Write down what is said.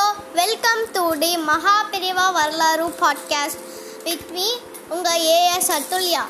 Hello welcome to D மகாபிரிவா வரலாறு podcast. With me உங்கள் ஏஎஸ் அத்துல்யா.